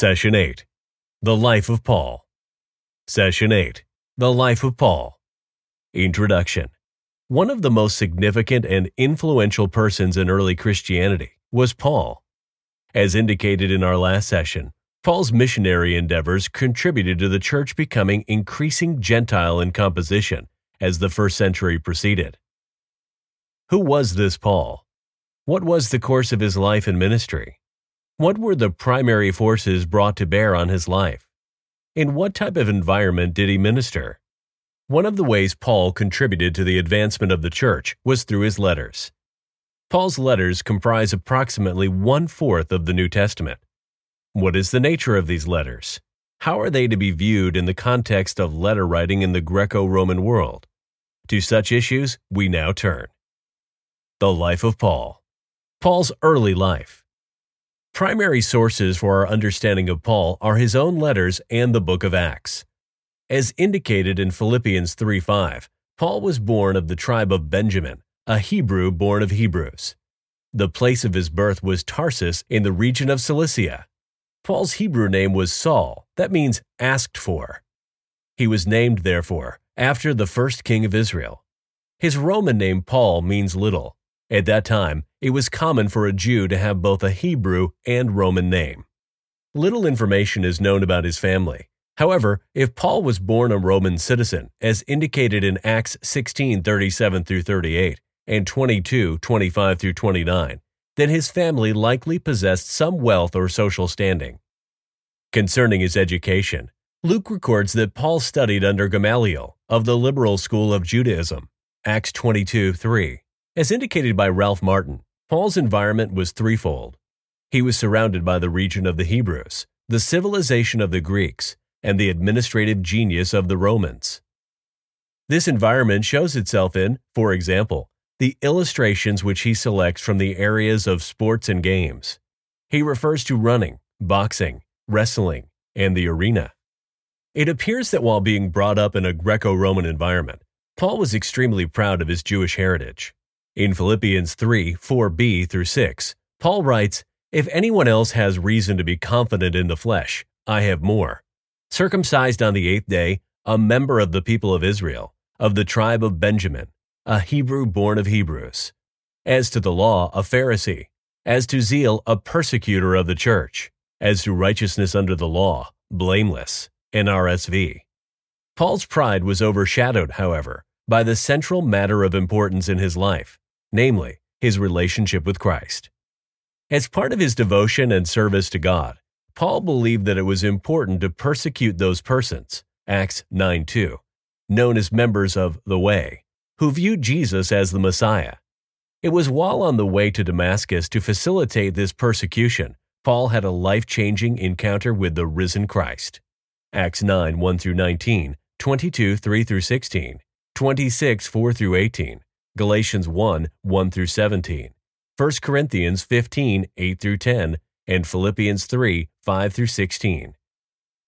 Session 8 The Life of Paul. Session 8 The Life of Paul. Introduction One of the most significant and influential persons in early Christianity was Paul. As indicated in our last session, Paul's missionary endeavors contributed to the church becoming increasing Gentile in composition as the first century proceeded. Who was this Paul? What was the course of his life and ministry? What were the primary forces brought to bear on his life? In what type of environment did he minister? One of the ways Paul contributed to the advancement of the church was through his letters. Paul's letters comprise approximately one fourth of the New Testament. What is the nature of these letters? How are they to be viewed in the context of letter writing in the Greco Roman world? To such issues we now turn. The Life of Paul Paul's early life. Primary sources for our understanding of Paul are his own letters and the book of Acts. As indicated in Philippians 3:5, Paul was born of the tribe of Benjamin, a Hebrew born of Hebrews. The place of his birth was Tarsus in the region of Cilicia. Paul's Hebrew name was Saul, that means asked for. He was named, therefore, after the first king of Israel. His Roman name Paul means little, at that time, it was common for a Jew to have both a Hebrew and Roman name. Little information is known about his family. However, if Paul was born a Roman citizen, as indicated in Acts 16:37 through 38 and 22:25 through 29, then his family likely possessed some wealth or social standing. Concerning his education, Luke records that Paul studied under Gamaliel of the liberal school of Judaism, Acts 22:3, as indicated by Ralph Martin, Paul's environment was threefold. He was surrounded by the region of the Hebrews, the civilization of the Greeks, and the administrative genius of the Romans. This environment shows itself in, for example, the illustrations which he selects from the areas of sports and games. He refers to running, boxing, wrestling, and the arena. It appears that while being brought up in a Greco Roman environment, Paul was extremely proud of his Jewish heritage. In Philippians 3 4b through 6, Paul writes, If anyone else has reason to be confident in the flesh, I have more. Circumcised on the eighth day, a member of the people of Israel, of the tribe of Benjamin, a Hebrew born of Hebrews. As to the law, a Pharisee. As to zeal, a persecutor of the church. As to righteousness under the law, blameless. NRSV. Paul's pride was overshadowed, however, by the central matter of importance in his life namely, his relationship with Christ. As part of his devotion and service to God, Paul believed that it was important to persecute those persons, Acts 9 2, known as members of the Way, who viewed Jesus as the Messiah. It was while on the way to Damascus to facilitate this persecution, Paul had a life changing encounter with the risen Christ. Acts 9 1 through 19, 22 3 through 16, 26 4 through 18, Galatians 1 1 through 17, 1 Corinthians 15 8 through 10, and Philippians 3 5 through 16.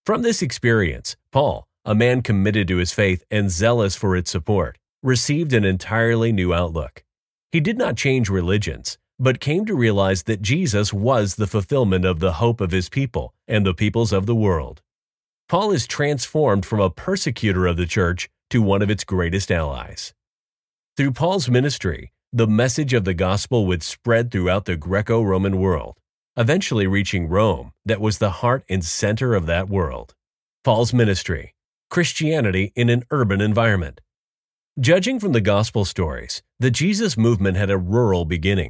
From this experience, Paul, a man committed to his faith and zealous for its support, received an entirely new outlook. He did not change religions, but came to realize that Jesus was the fulfillment of the hope of his people and the peoples of the world. Paul is transformed from a persecutor of the church to one of its greatest allies. Through Paul's ministry, the message of the gospel would spread throughout the Greco Roman world, eventually reaching Rome, that was the heart and center of that world. Paul's ministry Christianity in an urban environment. Judging from the gospel stories, the Jesus movement had a rural beginning.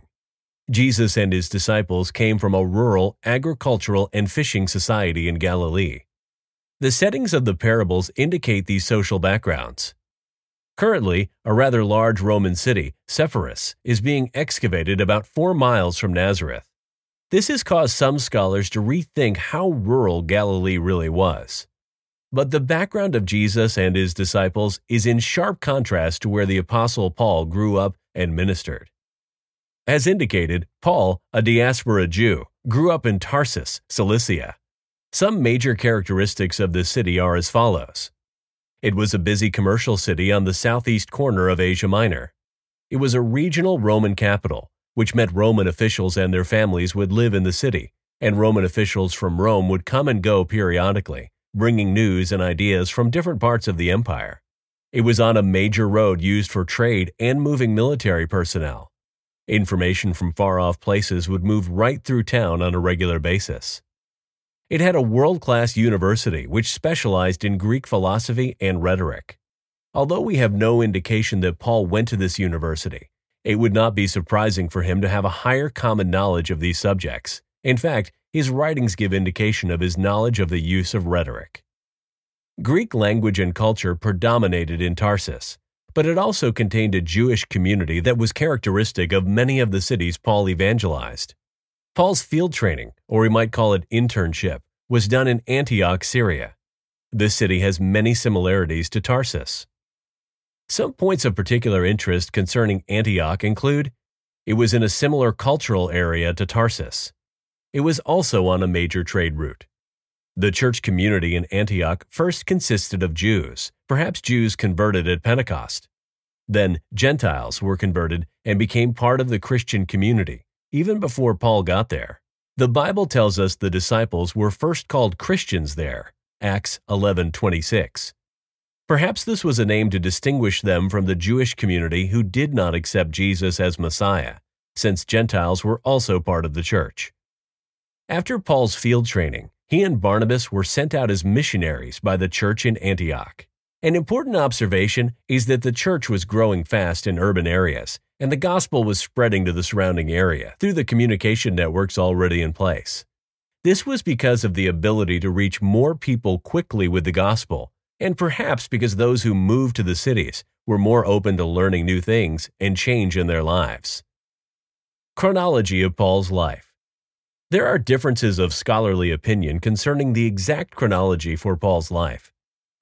Jesus and his disciples came from a rural, agricultural, and fishing society in Galilee. The settings of the parables indicate these social backgrounds. Currently, a rather large Roman city, Sepphoris, is being excavated about four miles from Nazareth. This has caused some scholars to rethink how rural Galilee really was. But the background of Jesus and his disciples is in sharp contrast to where the Apostle Paul grew up and ministered. As indicated, Paul, a diaspora Jew, grew up in Tarsus, Cilicia. Some major characteristics of the city are as follows it was a busy commercial city on the southeast corner of Asia Minor. It was a regional Roman capital, which meant Roman officials and their families would live in the city, and Roman officials from Rome would come and go periodically, bringing news and ideas from different parts of the empire. It was on a major road used for trade and moving military personnel. Information from far off places would move right through town on a regular basis. It had a world class university which specialized in Greek philosophy and rhetoric. Although we have no indication that Paul went to this university, it would not be surprising for him to have a higher common knowledge of these subjects. In fact, his writings give indication of his knowledge of the use of rhetoric. Greek language and culture predominated in Tarsus, but it also contained a Jewish community that was characteristic of many of the cities Paul evangelized. Paul's field training, or we might call it internship, was done in Antioch, Syria. This city has many similarities to Tarsus. Some points of particular interest concerning Antioch include it was in a similar cultural area to Tarsus. It was also on a major trade route. The church community in Antioch first consisted of Jews, perhaps Jews converted at Pentecost. Then Gentiles were converted and became part of the Christian community, even before Paul got there. The Bible tells us the disciples were first called Christians there, Acts 11:26. Perhaps this was a name to distinguish them from the Jewish community who did not accept Jesus as Messiah, since Gentiles were also part of the church. After Paul's field training, he and Barnabas were sent out as missionaries by the church in Antioch. An important observation is that the church was growing fast in urban areas, and the gospel was spreading to the surrounding area through the communication networks already in place. This was because of the ability to reach more people quickly with the gospel, and perhaps because those who moved to the cities were more open to learning new things and change in their lives. Chronology of Paul's life there are differences of scholarly opinion concerning the exact chronology for Paul's life.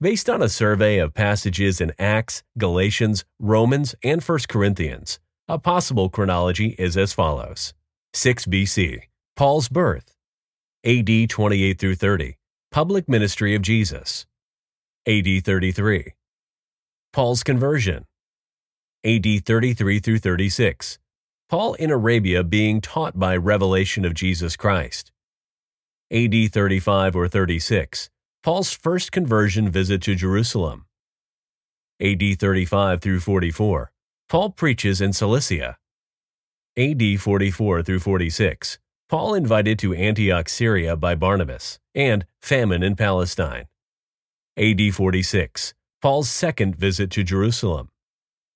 Based on a survey of passages in Acts, Galatians, Romans, and 1 Corinthians, a possible chronology is as follows. 6 BC, Paul's birth, AD 28 through 30, public ministry of Jesus, AD 33, Paul's conversion, AD 33 through 36, Paul in Arabia being taught by revelation of Jesus Christ. AD 35 or 36, Paul's first conversion visit to Jerusalem. AD 35 through 44, Paul preaches in Cilicia. AD 44 through 46, Paul invited to Antioch, Syria by Barnabas, and famine in Palestine. AD 46, Paul's second visit to Jerusalem.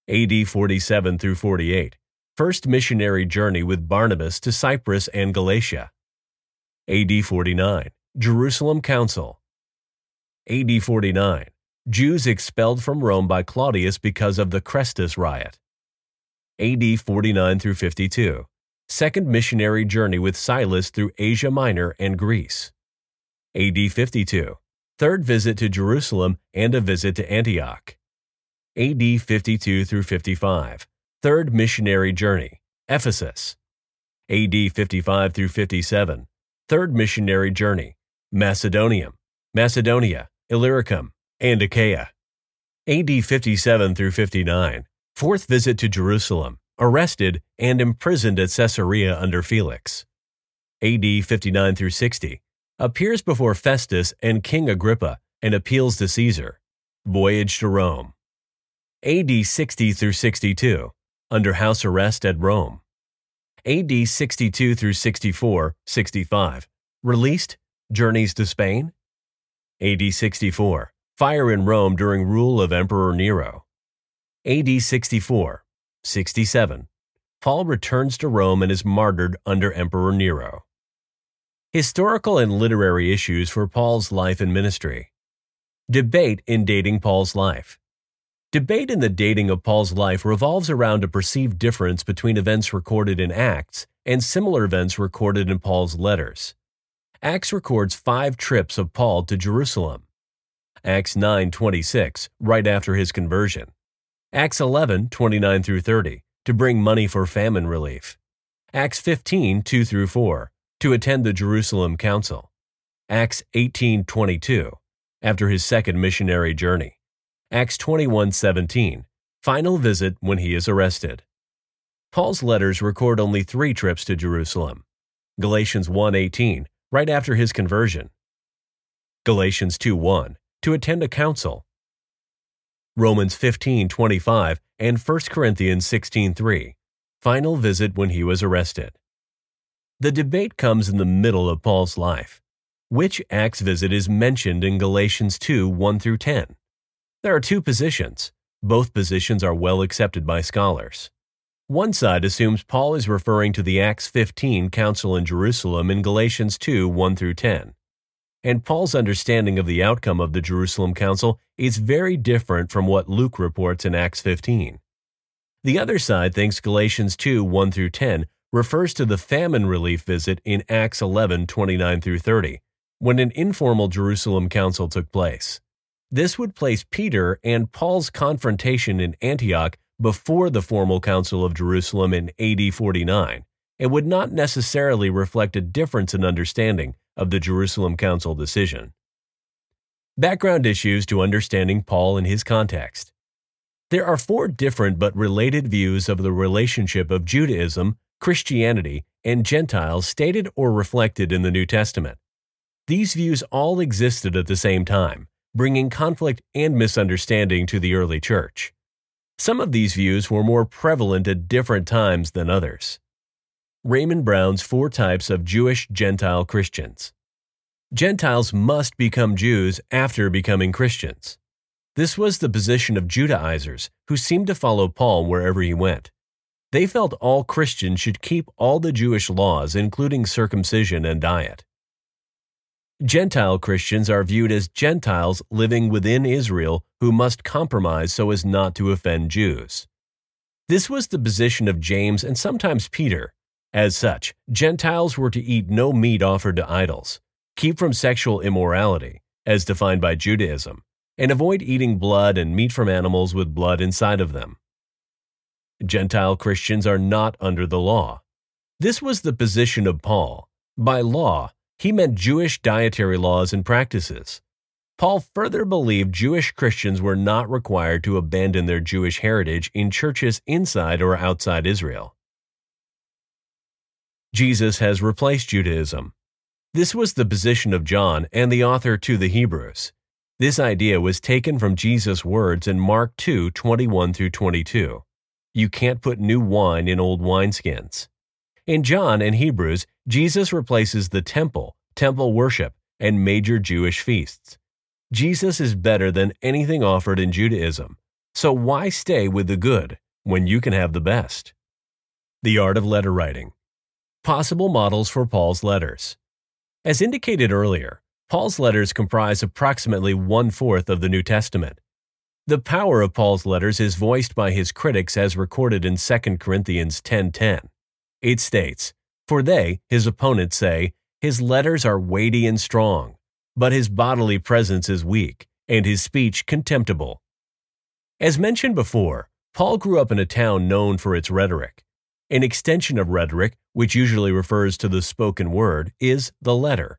AD 47 through 48, first missionary journey with Barnabas to Cyprus and Galatia. AD 49, Jerusalem Council. AD 49, Jews expelled from Rome by Claudius because of the Chrestus riot. AD 49 through 52, second missionary journey with Silas through Asia Minor and Greece. AD 52, third visit to Jerusalem and a visit to Antioch. AD 52 through 55, Third Missionary Journey, Ephesus. AD 55 through 57, Third Missionary Journey, Macedonium, Macedonia, Illyricum, and Achaia. AD 57 through 59, Fourth Visit to Jerusalem, arrested and imprisoned at Caesarea under Felix. AD 59 through 60, appears before Festus and King Agrippa and appeals to Caesar. Voyage to Rome. AD 60 through 62, under house arrest at Rome. AD 62 through 64, 65, released, journeys to Spain. AD 64, fire in Rome during rule of Emperor Nero. AD 64, 67, Paul returns to Rome and is martyred under Emperor Nero. Historical and literary issues for Paul's life and ministry. Debate in dating Paul's life. Debate in the dating of Paul's life revolves around a perceived difference between events recorded in Acts and similar events recorded in Paul's letters. Acts records five trips of Paul to Jerusalem. Acts 9:26, right after his conversion. Acts 11:29 through 30, to bring money for famine relief. Acts 15:2 through 4, to attend the Jerusalem Council. Acts 18:22, after his second missionary journey. Acts 21:17, final visit when he is arrested. Paul's letters record only three trips to Jerusalem. Galatians 1:18, right after his conversion. Galatians 2:1, to attend a council. Romans 15:25 and 1 Corinthians 16:3, final visit when he was arrested. The debate comes in the middle of Paul's life. Which Acts visit is mentioned in Galatians 2 1 through 10? There are two positions. Both positions are well accepted by scholars. One side assumes Paul is referring to the Acts 15 council in Jerusalem in Galatians 2 1 through 10. And Paul's understanding of the outcome of the Jerusalem council is very different from what Luke reports in Acts 15. The other side thinks Galatians 2 1 through 10 refers to the famine relief visit in Acts 11 29 through 30, when an informal Jerusalem council took place. This would place Peter and Paul's confrontation in Antioch before the formal Council of Jerusalem in AD 49 and would not necessarily reflect a difference in understanding of the Jerusalem Council decision. Background issues to understanding Paul and his context. There are four different but related views of the relationship of Judaism, Christianity, and Gentiles stated or reflected in the New Testament. These views all existed at the same time, bringing conflict and misunderstanding to the early church. Some of these views were more prevalent at different times than others. Raymond Brown's Four Types of Jewish Gentile Christians. Gentiles must become Jews after becoming Christians. This was the position of Judaizers, who seemed to follow Paul wherever he went. They felt all Christians should keep all the Jewish laws, including circumcision and diet. Gentile Christians are viewed as Gentiles living within Israel who must compromise so as not to offend Jews. This was the position of James and sometimes Peter. As such, Gentiles were to eat no meat offered to idols, keep from sexual immorality, as defined by Judaism, and avoid eating blood and meat from animals with blood inside of them. Gentile Christians are not under the law. This was the position of Paul. By law, he meant Jewish dietary laws and practices. Paul further believed Jewish Christians were not required to abandon their Jewish heritage in churches inside or outside Israel. Jesus has replaced Judaism. This was the position of John and the author to the Hebrews. This idea was taken from Jesus' words in Mark 2 21 through 22. You can't put new wine in old wineskins. In John and Hebrews, Jesus replaces the temple, temple worship, and major Jewish feasts. Jesus is better than anything offered in Judaism, so why stay with the good when you can have the best? The Art of Letter Writing Possible models for Paul's letters. As indicated earlier, Paul's letters comprise approximately one fourth of the New Testament. The power of Paul's letters is voiced by his critics as recorded in 2 Corinthians 10:10. It states, For they, his opponents, say, His letters are weighty and strong, but his bodily presence is weak, and his speech contemptible. As mentioned before, Paul grew up in a town known for its rhetoric. An extension of rhetoric, which usually refers to the spoken word, is the letter.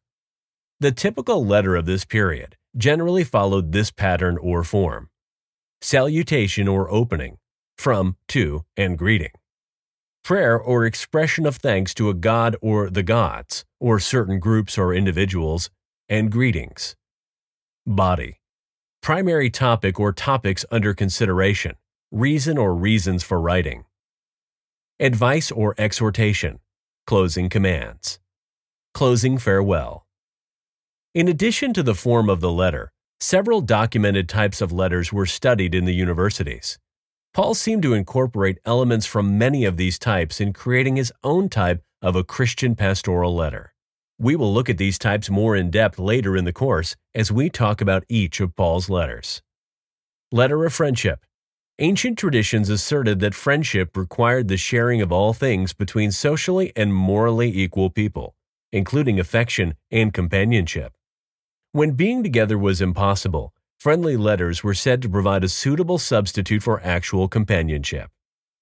The typical letter of this period generally followed this pattern or form salutation or opening, from, to, and greeting prayer or expression of thanks to a god or the gods, or certain groups or individuals, and greetings. Body. Primary topic or topics under consideration, reason or reasons for writing. Advice or exhortation, closing commands. Closing farewell. In addition to the form of the letter, several documented types of letters were studied in the universities. Paul seemed to incorporate elements from many of these types in creating his own type of a Christian pastoral letter. We will look at these types more in depth later in the course as we talk about each of Paul's letters. Letter of Friendship Ancient traditions asserted that friendship required the sharing of all things between socially and morally equal people, including affection and companionship. When being together was impossible, friendly letters were said to provide a suitable substitute for actual companionship.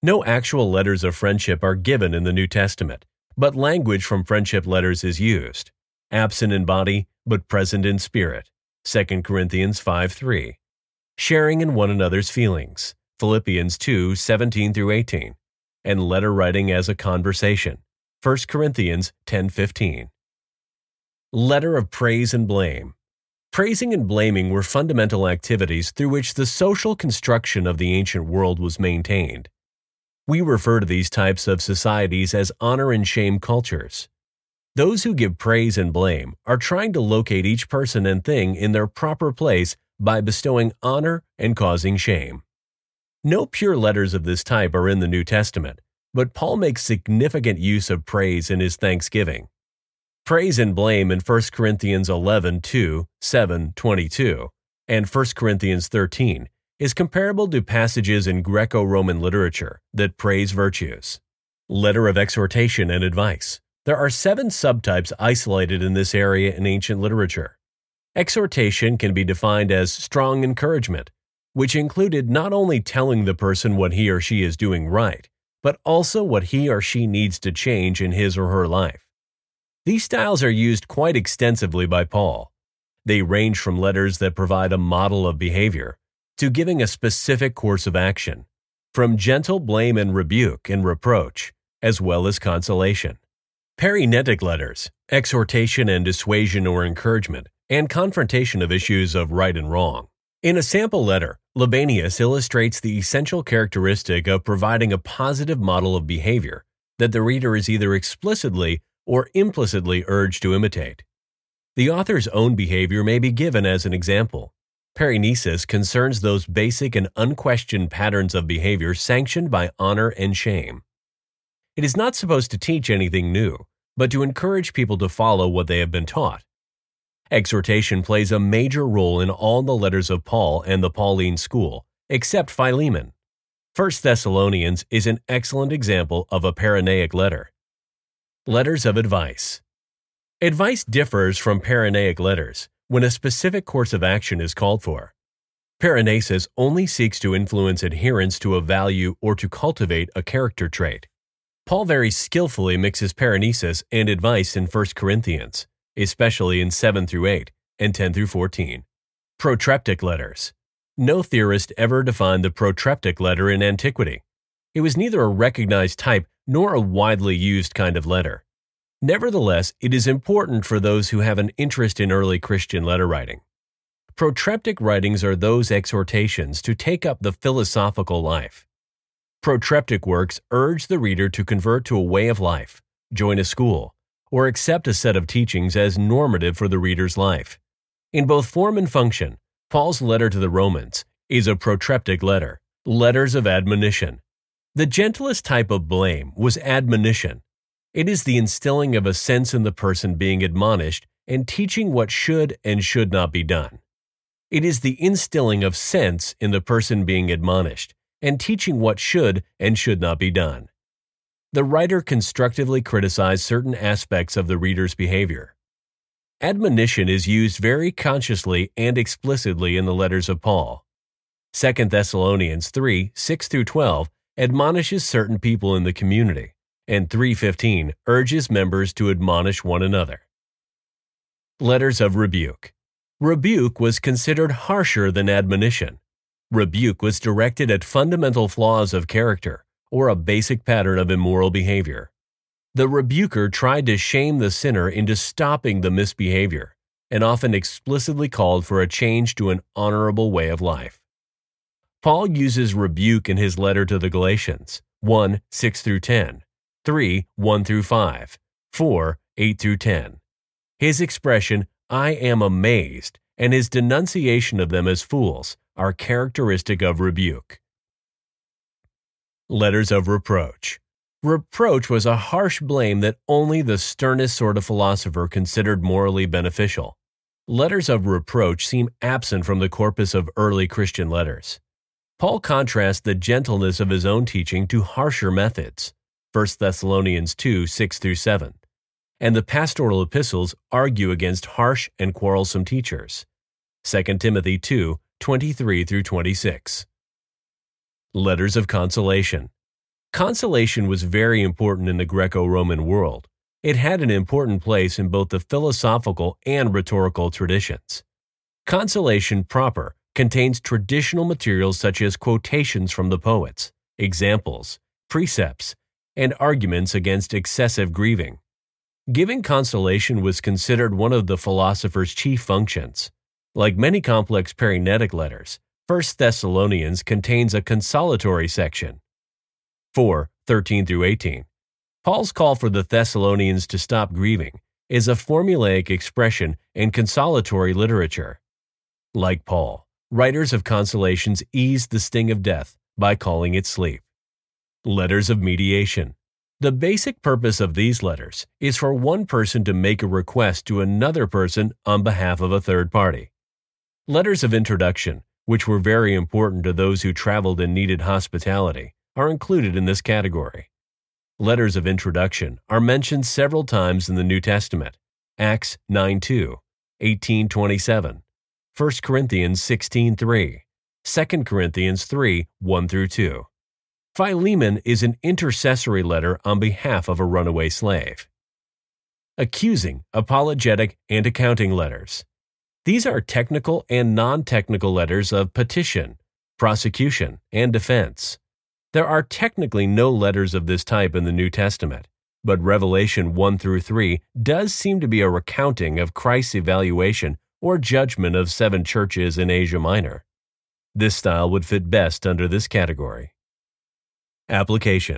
No actual letters of friendship are given in the New Testament, but language from friendship letters is used. Absent in body, but present in spirit. 2 Corinthians 5 3. Sharing in one another's feelings. Philippians 2 17 through 18. And letter writing as a conversation. 1 Corinthians 10:15. Letter of praise and blame. Praising and blaming were fundamental activities through which the social construction of the ancient world was maintained. We refer to these types of societies as honor and shame cultures. Those who give praise and blame are trying to locate each person and thing in their proper place by bestowing honor and causing shame. No pure letters of this type are in the New Testament, but Paul makes significant use of praise in his thanksgiving. Praise and blame in 1 Corinthians 11 2, 7, 22, and 1 Corinthians 13 is comparable to passages in Greco Roman literature that praise virtues. Letter of exhortation and advice. There are seven subtypes isolated in this area in ancient literature. Exhortation can be defined as strong encouragement, which included not only telling the person what he or she is doing right, but also what he or she needs to change in his or her life. These styles are used quite extensively by Paul. They range from letters that provide a model of behavior to giving a specific course of action, from gentle blame and rebuke and reproach, as well as consolation. Paraenetic letters, exhortation and dissuasion or encouragement, and confrontation of issues of right and wrong. In a sample letter, Libanius illustrates the essential characteristic of providing a positive model of behavior that the reader is either explicitly or implicitly urged to imitate. The author's own behavior may be given as an example. Paraenesis concerns those basic and unquestioned patterns of behavior sanctioned by honor and shame. It is not supposed to teach anything new, but to encourage people to follow what they have been taught. Exhortation plays a major role in all the letters of Paul and the Pauline school, except Philemon. 1 Thessalonians is an excellent example of a Paraenetic letter. Letters of Advice Advice differs from Paraenetic letters when a specific course of action is called for. Paraenesis only seeks to influence adherence to a value or to cultivate a character trait. Paul very skillfully mixes paraenesis and advice in 1 Corinthians, especially in 7 through 8 and 10 through 14. Protreptic letters. No theorist ever defined the protreptic letter in antiquity. It was neither a recognized type nor a widely used kind of letter. Nevertheless, it is important for those who have an interest in early Christian letter writing. Protreptic writings are those exhortations to take up the philosophical life. Protreptic works urge the reader to convert to a way of life, join a school, or accept a set of teachings as normative for the reader's life. In both form and function, Paul's letter to the Romans is a protreptic letter, letters of admonition. The gentlest type of blame was admonition, it is the instilling of a sense in the person being admonished and teaching what should and should not be done. It is the instilling of sense in the person being admonished and teaching what should and should not be done. The writer constructively criticized certain aspects of the reader's behavior. Admonition is used very consciously and explicitly in the letters of Paul. 2 Thessalonians 3 6 through 12 admonishes certain people in the community and 315 urges members to admonish one another. Letters of Rebuke Rebuke was considered harsher than admonition. Rebuke was directed at fundamental flaws of character or a basic pattern of immoral behavior. The rebuker tried to shame the sinner into stopping the misbehavior and often explicitly called for a change to an honorable way of life. Paul uses rebuke in his letter to the Galatians 1 6 through 10 3 1 through 5, 4 8 through 10. His expression, I am amazed, and his denunciation of them as fools are characteristic of rebuke. Letters of Reproach Reproach was a harsh blame that only the sternest sort of philosopher considered morally beneficial. Letters of reproach seem absent from the corpus of early Christian letters. Paul contrasts the gentleness of his own teaching to harsher methods. 1 Thessalonians 2 6 through 7. And the pastoral epistles argue against harsh and quarrelsome teachers. 2 Timothy 2 23 through 26. Letters of Consolation. Consolation was very important in the Greco Roman world. It had an important place in both the philosophical and rhetorical traditions. Consolation proper contains traditional materials such as quotations from the poets, examples, precepts, and arguments against excessive grieving. Giving consolation was considered one of the philosopher's chief functions. Like many complex paraenetic letters, 1 Thessalonians contains a consolatory section. 4 13 through 18. Paul's call for the Thessalonians to stop grieving is a formulaic expression in consolatory literature. Like Paul, writers of consolations ease the sting of death by calling it sleep. Letters of mediation. The basic purpose of these letters is for one person to make a request to another person on behalf of a third party. Letters of introduction, which were very important to those who traveled and needed hospitality, are included in this category. Letters of introduction are mentioned several times in the New Testament. Acts 9:2, 18:27, 1 Corinthians 16:3, 2 Corinthians 3 1 through 2. Philemon is an intercessory letter on behalf of a runaway slave. Accusing, apologetic, and accounting letters. These are technical and non technical letters of petition, prosecution, and defense. There are technically no letters of this type in the New Testament, but Revelation 1 through 3 does seem to be a recounting of Christ's evaluation or judgment of seven churches in Asia Minor. This style would fit best under this category. Application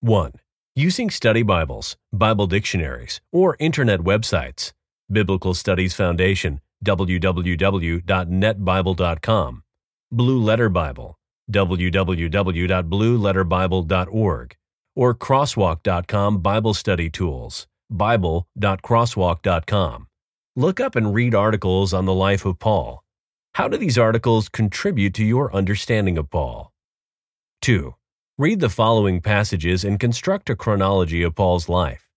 1. Using study Bibles, Bible dictionaries, or Internet websites. Biblical Studies Foundation, www.netbible.com. Blue Letter Bible, www.blueletterbible.org. Or crosswalk.com Bible Study Tools, bible.crosswalk.com. Look up and read articles on the life of Paul. How do these articles contribute to your understanding of Paul? 2. Read the following passages and construct a chronology of Paul's life.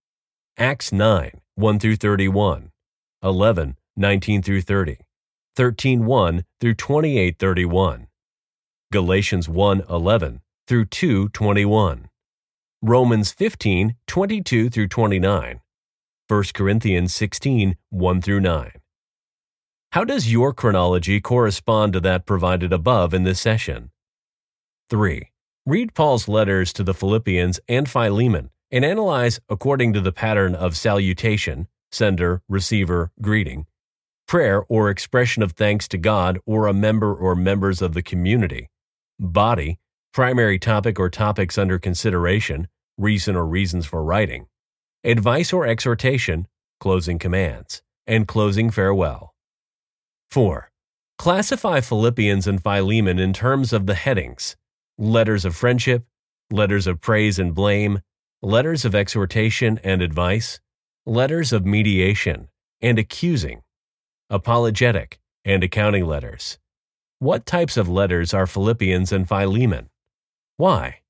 Acts 9, 1 through 31, 11, 19 through 30, 13, 1 through 28, 31, Galatians 1, 11 through 2, 21, Romans 15, 22 through 29, 1 Corinthians 16, 1 through 9. How does your chronology correspond to that provided above in this session? 3. Read Paul's letters to the Philippians and Philemon and analyze according to the pattern of salutation, sender, receiver, greeting, prayer or expression of thanks to God or a member or members of the community, body, primary topic or topics under consideration, reason or reasons for writing, advice or exhortation, closing commands, and closing farewell. 4. Classify Philippians and Philemon in terms of the headings letters of friendship, letters of praise and blame, letters of exhortation and advice, letters of mediation and accusing, apologetic, and accounting letters. What types of letters are Philippians and Philemon? Why?